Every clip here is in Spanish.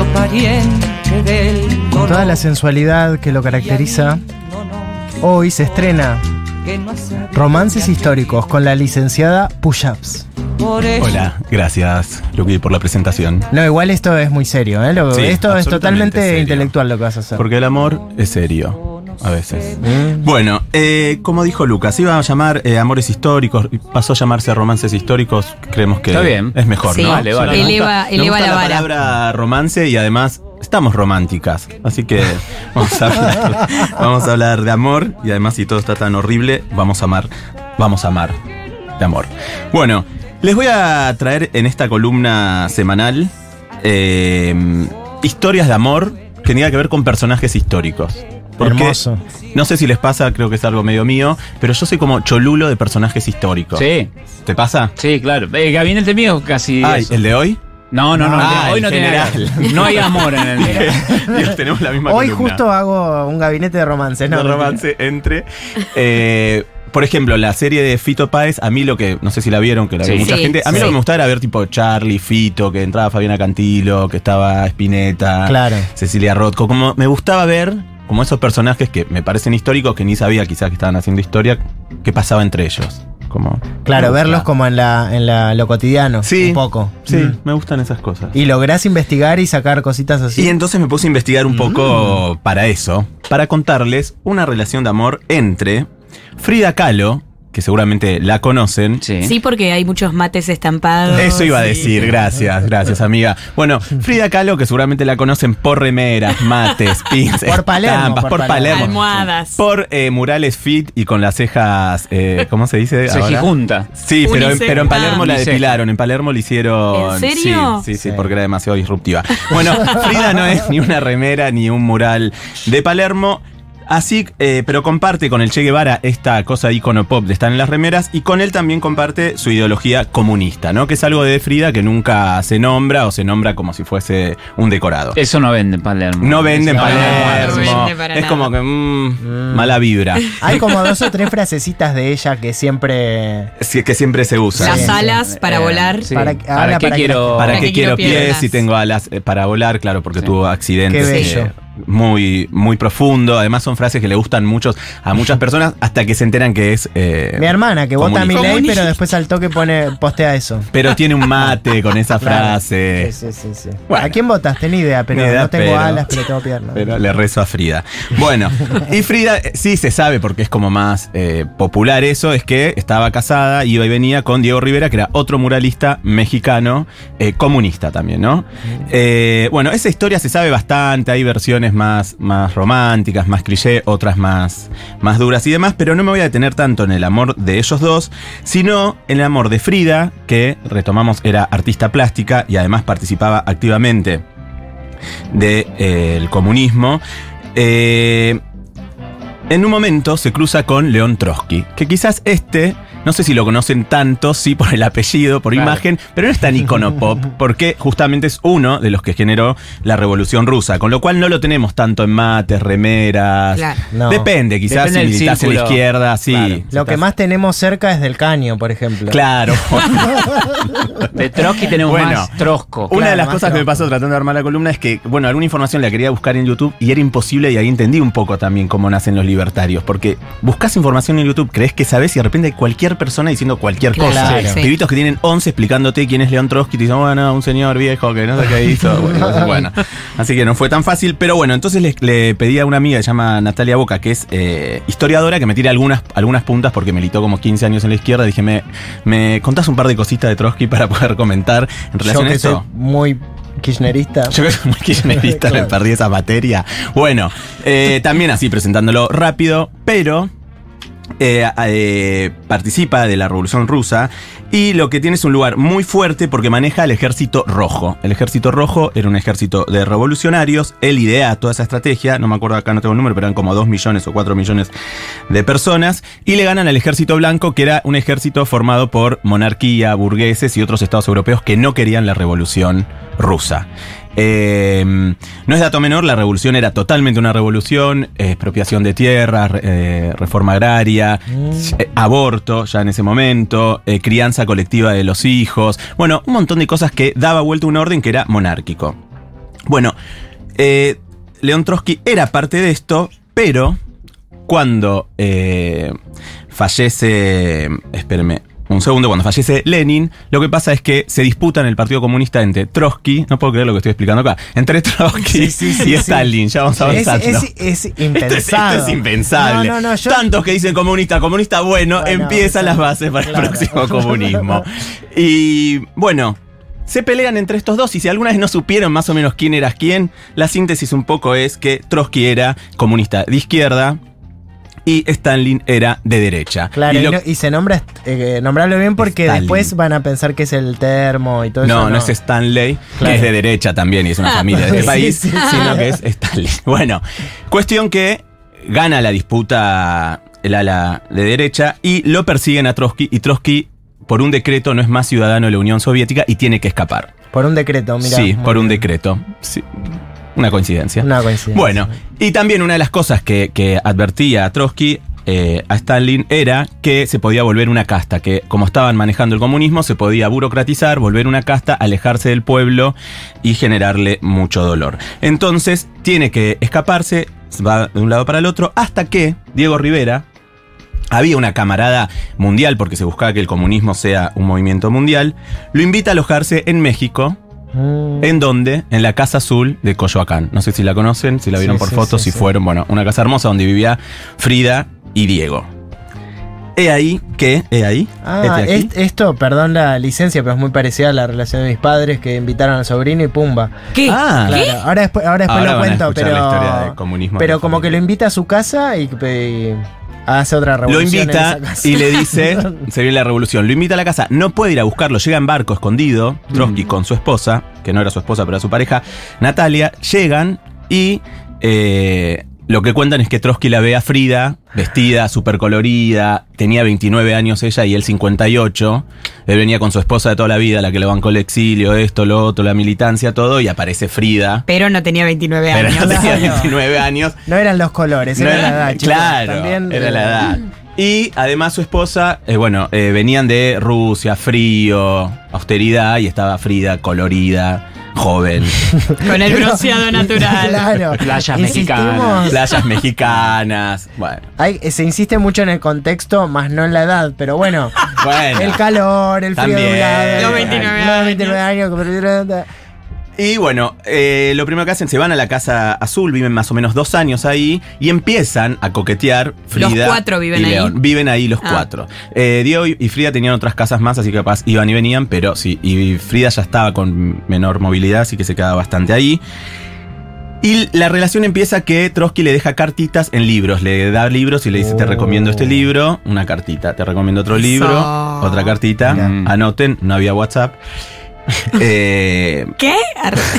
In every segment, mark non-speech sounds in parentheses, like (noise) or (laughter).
medio pariente del Con dolor. toda la sensualidad que lo caracteriza, No, no, hoy se estrena Romances históricos con la licenciada Push-Ups. Hola, gracias, Luqui, por la presentación. No, igual esto es muy serio, ¿eh? Lo- Sí, esto es totalmente serio. intelectual lo que vas a hacer. Porque el amor es serio, a veces. Mm. Bueno, eh, como dijo Lucas, iba a llamar eh, Amores Históricos, y pasó a llamarse Romances Históricos, creemos que Está bien. es mejor, Sí, ¿no? vale, vale. Me Eleva- gusta- me eleva gusta la la, vara. palabra romance y además estamos románticas, así que (laughs) vamos a, hablar, vamos a hablar de amor y además si todo está tan horrible, vamos a amar, vamos a amar de amor. Bueno, les voy a traer en esta columna semanal eh, historias de amor que tengan que ver con personajes históricos. Porque Hermoso. no sé si les pasa, creo que es algo medio mío, pero yo soy como cholulo de personajes históricos. Sí, ¿Te pasa? sí, claro. El gabinete mío casi. Ay, eso. ¿el de hoy? No, no, no. Ah, hoy no tiene general. No hay amor en el. (laughs) Dios, tenemos la misma Hoy columna. justo hago un gabinete de romances, ¿no? de romance entre. eh, por ejemplo, la serie de Fito Páez, a mí lo que, no sé si la vieron, que la vio Sí. mucha Sí, gente, a mí sí. lo que me gustaba era ver tipo Charlie, Fito, que entraba Fabiana Cantilo, que estaba Spinetta, Claro. Cecilia Rothko, como me gustaba ver como esos personajes que me parecen históricos, que ni sabía quizás que estaban haciendo historia, qué pasaba entre ellos. Como, Claro, verlos como en, la, en la, lo cotidiano. Sí. Un poco. Sí, Mm. me gustan esas cosas. Y lográs investigar y sacar cositas así. Y entonces me puse a investigar un poco para eso, para contarles una relación de amor entre Frida Kahlo, que seguramente la conocen. Sí. Sí, porque hay muchos mates estampados. Eso iba a Sí. decir, gracias, gracias amiga. Bueno, Frida Kahlo, que seguramente la conocen por remeras, mates, (laughs) pins, Por Palermo, estampas, por por Palermo. Palermo. Almohadas. Por eh, murales fit y con las cejas, eh, ¿cómo se dice? Se ahora? junta. Sí, pero, pero en Palermo la depilaron, en Palermo le hicieron... ¿En serio? Sí, sí, sí, Sí. porque era demasiado disruptiva. Bueno, Frida no es ni una remera ni un mural de Palermo. Así, eh, pero comparte con el Che Guevara esta cosa icono pop de estar en las remeras y con él también comparte su ideología comunista, ¿no? Que es algo de Frida que nunca se nombra o se nombra como si fuese un decorado. Eso no vende en Palermo. No vende en No, Palermo. no vende para es nada. como que mm, mala vibra. (laughs) Hay como dos o tres frasecitas de ella que siempre. Sí, que siempre se usa. Las Sí. alas para Eh, volar. sí. Para- ¿Para, qué para que quiero? ¿Para ¿Para qué quiero pies si tengo alas eh, para volar? Claro, porque Sí. tuvo accidentes Qué eh, bello. Muy, muy profundo. Además son frases que le gustan muchos a muchas (laughs) personas hasta que se enteran que es... eh, Mi hermana, que vota a mi ley, pero después al toque pone, postea eso. Pero tiene un mate con esa frase. Sí, sí, sí, sí. Bueno. ¿A quién votaste? Ni idea, pero idea, no tengo pero- alas, pero tengo piernas. Pero le rezo a Frida. Bueno, y Frida eh, sí se sabe porque es como más eh, popular eso, es que estaba casada, iba y venía con Diego Rivera, que era otro muralista mexicano, eh, comunista también, ¿no? Bueno, esa historia se sabe bastante, hay versiones más, más románticas, más cliché, otras más, más duras y demás, pero no me voy a detener tanto en el amor de ellos dos, sino en el amor de Frida, que retomamos era artista plástica y además participaba activamente del comunismo. Eh, en un momento se cruza con León Trotsky, que quizás este, no sé si lo conocen tanto, sí por el apellido, por Claro. imagen, pero no es tan icono pop, (laughs) porque justamente es uno de los que generó la revolución rusa, con lo cual no lo tenemos tanto en mates, remeras. Claro. No. Depende, quizás Depende si del militas en la izquierda, sí. Claro. Lo que más tenemos cerca es del caño, por ejemplo. Claro. (laughs) De Trotsky tenemos Bueno, más Trosco. Una Claro, de las cosas que me pasó tratando de armar la columna es que, bueno, alguna información la quería buscar en YouTube y era imposible y ahí entendí un poco también cómo nacen los libertarios. Porque buscas información en YouTube, crees que sabes y de repente hay cualquier persona diciendo cualquier Claro, cosa. sí. Pibitos que tienen 11 explicándote quién es León Trotsky te dicen, bueno, un señor viejo que no sé qué hizo. (laughs) Bueno, bueno, así que no fue tan fácil. Pero bueno, entonces le, le pedí a una amiga que se llama Natalia Boca, que es eh, historiadora, que me tire algunas, algunas puntas porque militó como 15 años en la izquierda. Dije, ¿me, me contás un par de cositas de Trotsky para poder comentar en Yo relación a que eso? soy muy kirchnerista. Yo que soy muy kirchnerista, (laughs) Claro. perdí esa materia. Bueno, eh, también así presentándolo rápido, pero eh, eh, participa de la Revolución Rusa y lo que tiene es un lugar muy fuerte porque maneja el ejército rojo. El ejército rojo era un ejército de revolucionarios, él idea toda esa estrategia, no me acuerdo acá, no tengo el número, pero eran como 2 millones o 4 millones de personas, y le ganan al ejército blanco, que era un ejército formado por monarquía, burgueses y otros estados europeos que no querían la revolución rusa. Eh, no es dato menor, la revolución era totalmente una revolución, eh, expropiación de tierras, eh, reforma agraria, eh, aborto ya en ese momento, crianza colectiva de los hijos, bueno, un montón de cosas que daba vuelta a un orden que era monárquico. Bueno, León Trotsky era parte de esto, pero cuando fallece, espérenme un segundo, cuando fallece Lenin, lo que pasa es que se disputan el Partido Comunista entre Trotsky, no puedo creer lo que estoy explicando acá, entre Trotsky Sí, sí, sí, y. Stalin, ya vamos Es, avanzando. es, es (laughs) es, esto es impensable. No, no, no, yo- Tantos que dicen comunista, comunista bueno, Bueno, empiezan las bases para claro. el próximo (laughs) comunismo. Y bueno, se pelean entre estos dos y si alguna vez no supieron más o menos quién era quién, la síntesis un poco es que Trotsky era comunista de izquierda y Stalin era de derecha. Claro, Y y, lo- no- y se nombra, eh, nombrarlo bien porque Stalin. después van a pensar que es el termo y todo eso. No, no, es Stanley, Claro. que es de derecha también y es una familia de este (laughs) país, sí, sí. sino que es Stanley. (laughs) Bueno, cuestión que gana la disputa el ala de derecha y lo persiguen a Trotsky y Trotsky por un decreto no es más ciudadano de la Unión Soviética y tiene que escapar. Por un decreto, mira. sí, por un decreto. Sí. Una coincidencia. Una coincidencia. Bueno, y también una de las cosas que, que advertía a Trotsky, eh, a Stalin, era que se podía volver una casta, que como estaban manejando el comunismo, se podía burocratizar, volver una casta, alejarse del pueblo y generarle mucho dolor. Entonces, tiene que escaparse, va de un lado para el otro, hasta que Diego Rivera, había una camarada mundial, porque se buscaba que el comunismo sea un movimiento mundial, lo invita a alojarse en México, Mm. ¿En dónde? En la Casa Azul de Coyoacán. No sé si la conocen, si la vieron Sí, por sí, fotos, sí, si fueron. Bueno, una casa hermosa donde vivía Frida y Diego. He ahí que, he ahí, Ah, este aquí. est- esto, perdón la licencia, pero es muy parecida a la relación de mis padres que invitaron al sobrino y pumba. ¿Qué? Ah, Claro, ahora después, ahora después Ahora lo van a cuento, pero. la historia del comunismo de pero como familia. que lo invita a su casa y, y hace otra Lo revolución. invita en esa casa. y le dice, (laughs) se viene la revolución, lo invita a la casa, no puede ir a buscarlo, llega en barco escondido, Trotsky con su esposa, que no era su esposa, pero era su pareja, Natalia, llegan y eh, lo que cuentan es que Trotsky la ve a Frida, vestida, súper colorida, tenía 29 años ella y él 58, él venía con su esposa de toda la vida, la que le bancó el exilio, esto, lo otro, la militancia, todo, y aparece Frida, Pero no tenía 29 pero años. no tenía Claro. 29 años, No eran los colores, no era era- la edad, chicos. Claro, También, era la edad. Y además su esposa, eh, bueno, eh, venían de Rusia, frío, austeridad, y estaba Frida, colorida, joven, (laughs) Con el bronceado natural. Claro. Playas Insistimos- mexicanas. playas mexicanas. Bueno, Hay- se insiste mucho en el contexto, más no en la edad, pero bueno. (laughs) bueno. El calor, el frío de un lado, Los 29 los 29 años. Y bueno, eh, lo primero que hacen, se van a la Casa Azul, viven más o menos dos años ahí y empiezan a coquetear Frida. cuatro viven y ahí. León. Viven ahí los Ah. cuatro. Eh, Diego y Frida tenían otras casas más, así que capaz iban y venían, pero sí, y Frida ya estaba con menor movilidad, así que se quedaba bastante ahí. Y la relación empieza que Trotsky le deja cartitas en libros, le da libros y le dice, te Oh. recomiendo este libro, una cartita, te recomiendo otro libro, otra cartita, anoten, no había WhatsApp. (laughs) Eh, ¿Qué?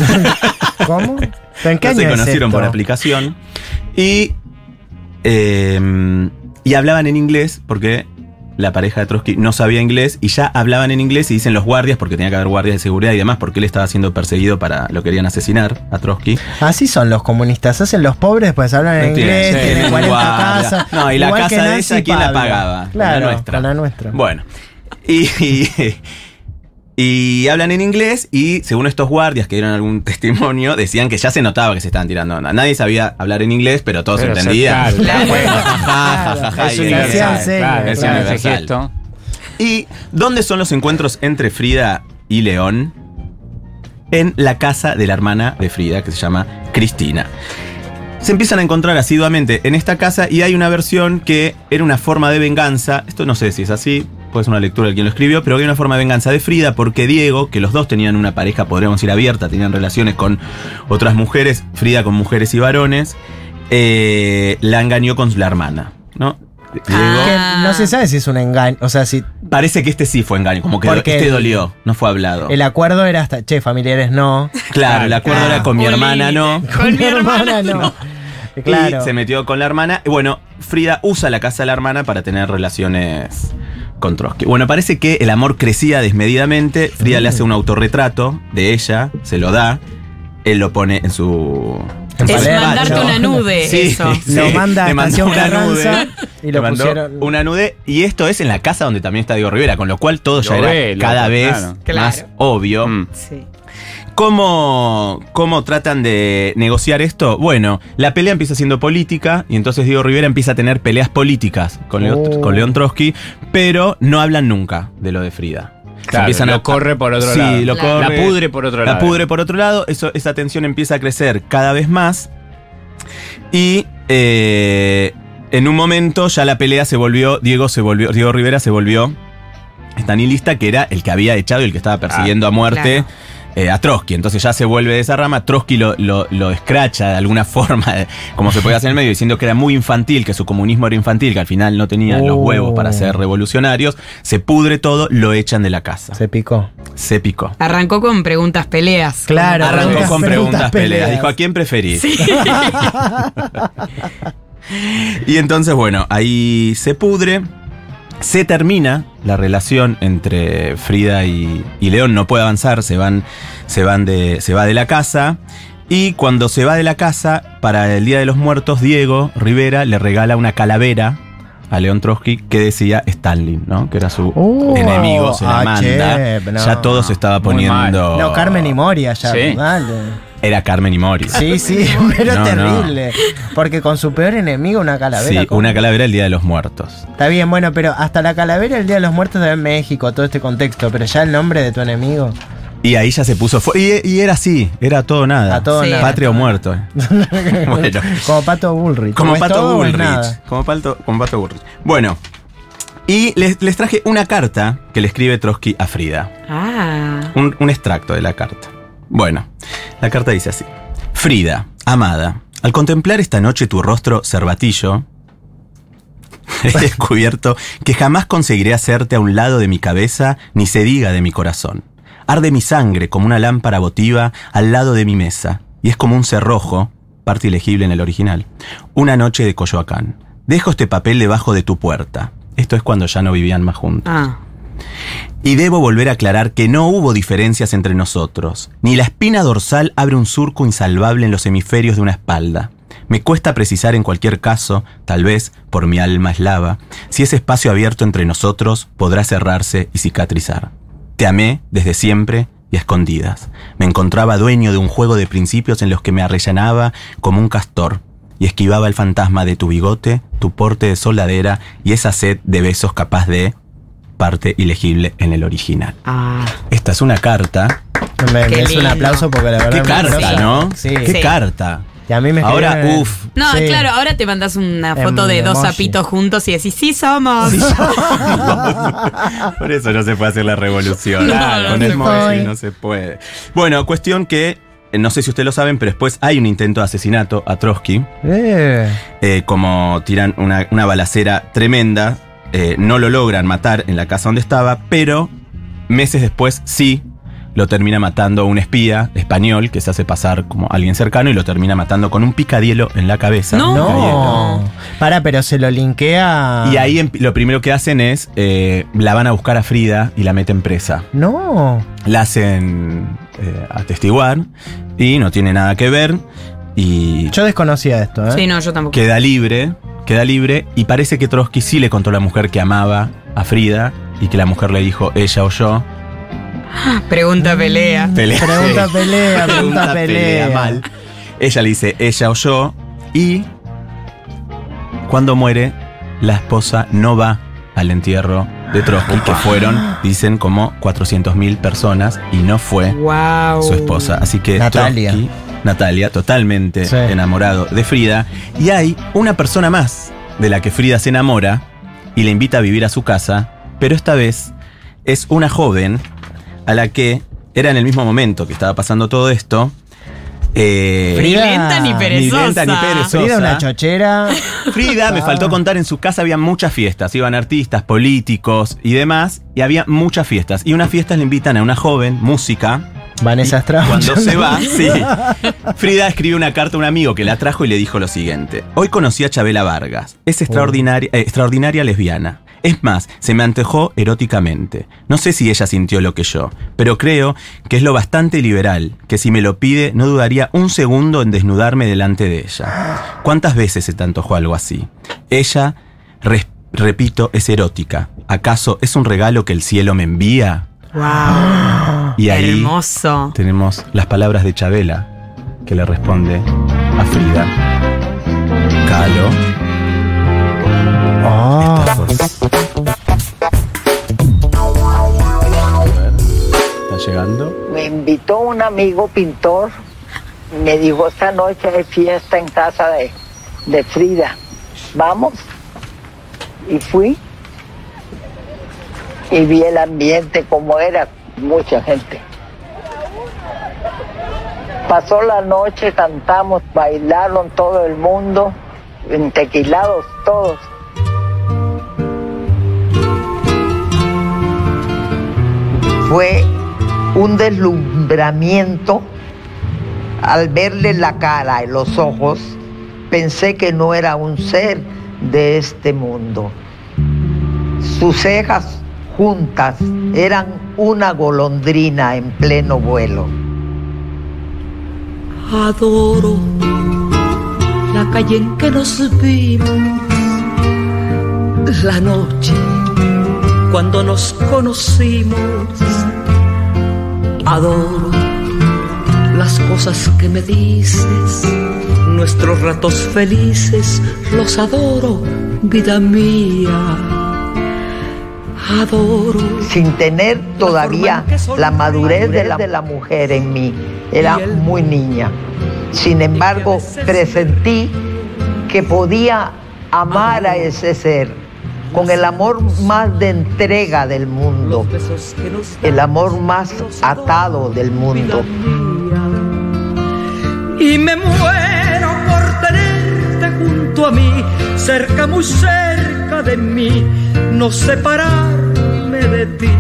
(laughs) ¿Cómo? ¿Pero en qué no se año es conocieron esto? por aplicación. Y, eh, y hablaban en inglés porque la pareja de Trotsky no sabía inglés y ya hablaban en inglés y dicen los guardias porque tenía que haber guardias de seguridad y demás porque él estaba siendo perseguido para lo querían asesinar a Trotsky. Así son los comunistas, hacen los pobres, pues hablan en No inglés, sí, tienen tienen 40 guardia. casas. No, y la casa de ella, ¿quién la pagaba? La nuestra. la nuestra. Bueno, y, y, y hablan en inglés y según estos guardias que dieron algún (laughs) testimonio, decían que ya se notaba que se estaban tirando onda. Nadie sabía hablar en inglés, pero todos Pero entendían. claro, (laughs) Claro. Ja, ja, ja, ja, Es universal. ¿Y dónde son los encuentros entre Frida y León? En la casa de la hermana de Frida, que se llama Cristina. Se empiezan a encontrar asiduamente en esta casa y hay una versión que era una forma de venganza. Esto no sé si es así, puede ser una lectura de quien lo escribió, pero hay una forma de venganza de Frida porque Diego, que los dos tenían una pareja, podríamos decir abierta, tenían relaciones con otras mujeres, Frida con mujeres y varones, eh, la engañó con la hermana, ¿no? Diego, Ah. Que no se sabe si es un engaño, o sea, si Parece que este sí fue engaño, como que Porque este dolió, no fue hablado. el acuerdo era hasta, che, familiares no. claro, el acuerdo Ah. era con mi hermana, no. Con (laughs) mi hermana. no. Claro. Y se metió con la hermana. Y bueno, Frida usa la casa de la hermana para tener relaciones con Trotsky. Bueno, parece que el amor crecía desmedidamente. Frida le hace un autorretrato de ella, se lo da. él lo pone en su. En Es mandarte una nude, eso. Lo manda a le mandó Estación una Carranza nude, y le lo mandó pusieron. Una nude, y esto es en la casa donde también está Diego Rivera, con lo cual todo ya Lo era ve, cada ve, vez claro. más Claro. obvio. Mm. Sí. ¿Cómo, ¿Cómo tratan de negociar esto? Bueno, la pelea empieza siendo política y entonces Diego Rivera empieza a tener peleas políticas con, Leo- Oh. con León Trotsky, pero no hablan nunca de lo de Frida. Claro, empiezan lo a- corre por otro Sí, lado. lo Claro. corre. La pudre por otro La lado. pudre por otro lado, eso, esa tensión empieza a crecer cada vez más. Y eh, en un momento ya la pelea se volvió, Diego se volvió, Diego Rivera se volvió estanilista, que era el que había echado y el que estaba persiguiendo a muerte. Eh, a Trotsky, entonces ya se vuelve de esa rama, Trotsky lo, lo, lo escracha de alguna (laughs) forma, eh, como se puede hacer en el medio, diciendo que era muy infantil, que su comunismo era infantil, que al final no tenía los Oh. huevos para ser revolucionarios, se pudre todo, lo echan de la casa, Se picó. se picó. Arrancó con preguntas peleas. Claro. Arrancó Preguntas, con preguntas, preguntas, peleas. peleas. Dijo, ¿a quién preferís? (laughs) y entonces, bueno, ahí se pudre. Se termina la relación entre Frida y, y León, no puede avanzar, se van, se van de, se va de la casa. Y cuando se va de la casa, para el Día de los Muertos, Diego Rivera le regala una calavera a León Trotsky que decía Stalin, ¿no? Que era su Oh, enemigo, se la ah, manda. che, no. ya todo se estaba poniendo. No, Carmen y Moria ya. Sí. Dale. Era Carmen y Mori. Sí, sí, (laughs) pero No, terrible. Porque con su peor enemigo, una calavera. Sí, ¿cómo? una calavera el Día de los Muertos. Está bien, bueno, pero hasta la calavera el Día de los Muertos de en México, todo este contexto, pero ya el nombre de tu enemigo. Y ahí ya se puso y, y era así, era todo nada. A todo Sí. nada. Patria o muerto. (laughs) bueno, Como Pato Bullrich. como ¿Es Pato Bullrich. Como Pato, como Pato Bullrich. Bueno, y les, les traje una carta que le escribe Trotsky a Frida. Ah. Un, un extracto de la carta. Bueno, la carta dice así. Frida, amada, al contemplar esta noche tu rostro cervatillo, (laughs) he descubierto que jamás conseguiré hacerte a un lado de mi cabeza ni se diga de mi corazón. Arde mi sangre como una lámpara votiva al lado de mi mesa, y es como un cerrojo, parte ilegible en el original, una noche de Coyoacán. Dejo este papel debajo de tu puerta. Esto es cuando ya no vivían más juntos. Ah. Y debo volver a aclarar que no hubo diferencias entre nosotros, ni la espina dorsal abre un surco insalvable en los hemisferios de una espalda. Me cuesta precisar en cualquier caso, tal vez por mi alma eslava, si ese espacio abierto entre nosotros podrá cerrarse y cicatrizar. Te amé desde siempre y a escondidas. Me encontraba dueño de un juego de principios en los que me arrellanaba como un castor y esquivaba el fantasma de tu bigote, tu porte de soldadera y esa sed de besos capaz de parte ilegible en el original. Ah. Esta es una carta. Me, es un aplauso porque la verdad. ¿Qué carta, no? Sí. ¿Qué Sí. carta? Y a mí me Ahora, escribieron- uff. No, Sí. claro, ahora te mandas una foto En de dos emoji. sapitos juntos y decís, sí somos. (laughs) Por eso no se puede hacer la revolución. No, Claro, no con el emoji no se puede. Bueno, cuestión que, eh, no sé si ustedes lo saben, pero después hay un intento de asesinato a Trotsky. Eh, eh, como tiran una, una balacera tremenda. Eh, no lo logran matar en la casa donde estaba, pero meses después sí lo termina matando un espía español que se hace pasar como alguien cercano y lo termina matando con un picadielo en la cabeza. No. No. Para, pero se lo linkea. Y ahí lo primero que hacen es eh, la van a buscar a Frida y la meten presa. No. La hacen eh, atestiguar y no tiene nada que ver y Yo desconocía esto, ¿eh? Sí, no, yo tampoco. queda libre, queda libre y parece que Trotsky sí le contó a la mujer que amaba a Frida y que la mujer le dijo ella o yo. Pregunta, pelea. Pelea. Pregunta, pelea, pregunta, pelea. mal. Ella le dice ella o yo y cuando muere la esposa no va al entierro de Trotsky que fueron, dicen, como 400.000 personas y no fue Wow. su esposa. Así que Natalia. Trotsky, Natalia, totalmente Sí. enamorado de Frida. Y hay una persona más de la que Frida se enamora y le invita a vivir a su casa, pero esta vez es una joven a la que era en el mismo momento que estaba pasando todo esto. eh, Ni Frida- lenta ni Ni perezosa. lenta ni perezosa. Frida, una chochera. Frida, me Ah. faltó contar, en su casa había muchas fiestas, iban artistas, políticos y demás, y había muchas fiestas. Y unas fiestas le invitan a una joven, música, Vanessa Strauss. Cuando se va, (laughs) sí. Frida escribe una carta a un amigo que la trajo y le dijo lo siguiente. Hoy conocí a Chabela Vargas. Es extraordinaria, eh, extraordinaria lesbiana. Es más, se me antojó eróticamente. No sé si ella sintió lo que yo, pero creo que es lo bastante liberal, que si me lo pide no dudaría un segundo en desnudarme delante de ella. ¿Cuántas veces se te antojó algo así? Ella, repito, es erótica. ¿Acaso es un regalo que el cielo me envía? Wow. Y ahí Hermoso. tenemos las palabras de Chabela, que le responde a Frida. Calo. Oh. ¿Está llegando? Me invitó un amigo pintor, me dijo, esta noche hay fiesta en casa de, de Frida, vamos. Y fui y vi el ambiente como era, mucha gente. Pasó la noche, cantamos, bailaron todo el mundo, entequilados todos. Fue un deslumbramiento al verle la cara y los ojos, pensé que no era un ser de este mundo. Sus cejas juntas eran una golondrina en pleno vuelo. Adoro la calle en que nos vimos, la noche cuando nos conocimos. Adoro las cosas que me dices, nuestros ratos felices, los adoro, vida mía. Adoro Sin tener todavía la madurez de la, de la mujer en mí, era muy niña. Sin embargo, presentí que podía amar a ese ser con el amor más de entrega del mundo, el amor más atado del mundo. Y me muero cerca, muy cerca de mí, no separarme de ti.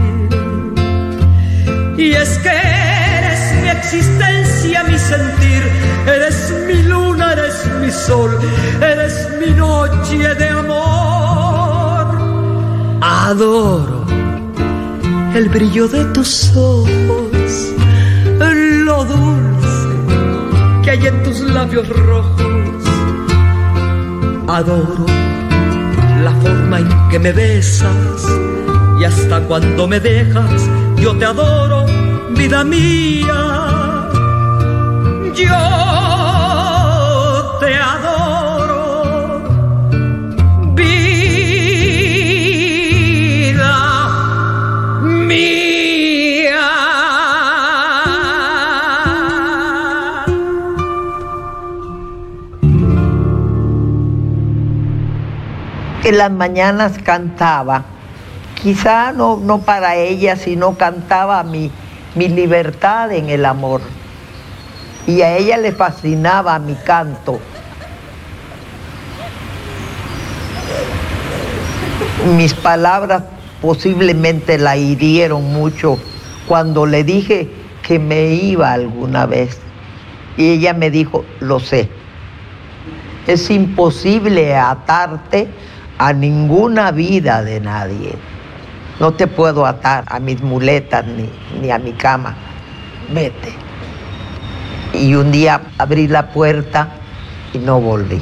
Y es que eres mi existencia, mi sentir, eres mi luna, eres mi sol, eres mi noche de amor. Adoro el brillo de tus ojos, lo dulce que hay en tus labios rojos. Adoro la forma en que me besas y hasta cuando me dejas, yo te adoro, vida mía. Yo En las mañanas cantaba, quizá no, no para ella, sino cantaba mi, mi libertad en el amor. Y a ella le fascinaba mi canto. Mis palabras posiblemente la hirieron mucho cuando le dije que me iba alguna vez. Y ella me dijo, lo sé. Es imposible atarte a ninguna vida de nadie. No te puedo atar a mis muletas ni, ni a mi cama. Vete. Y un día abrí la puerta y no volví.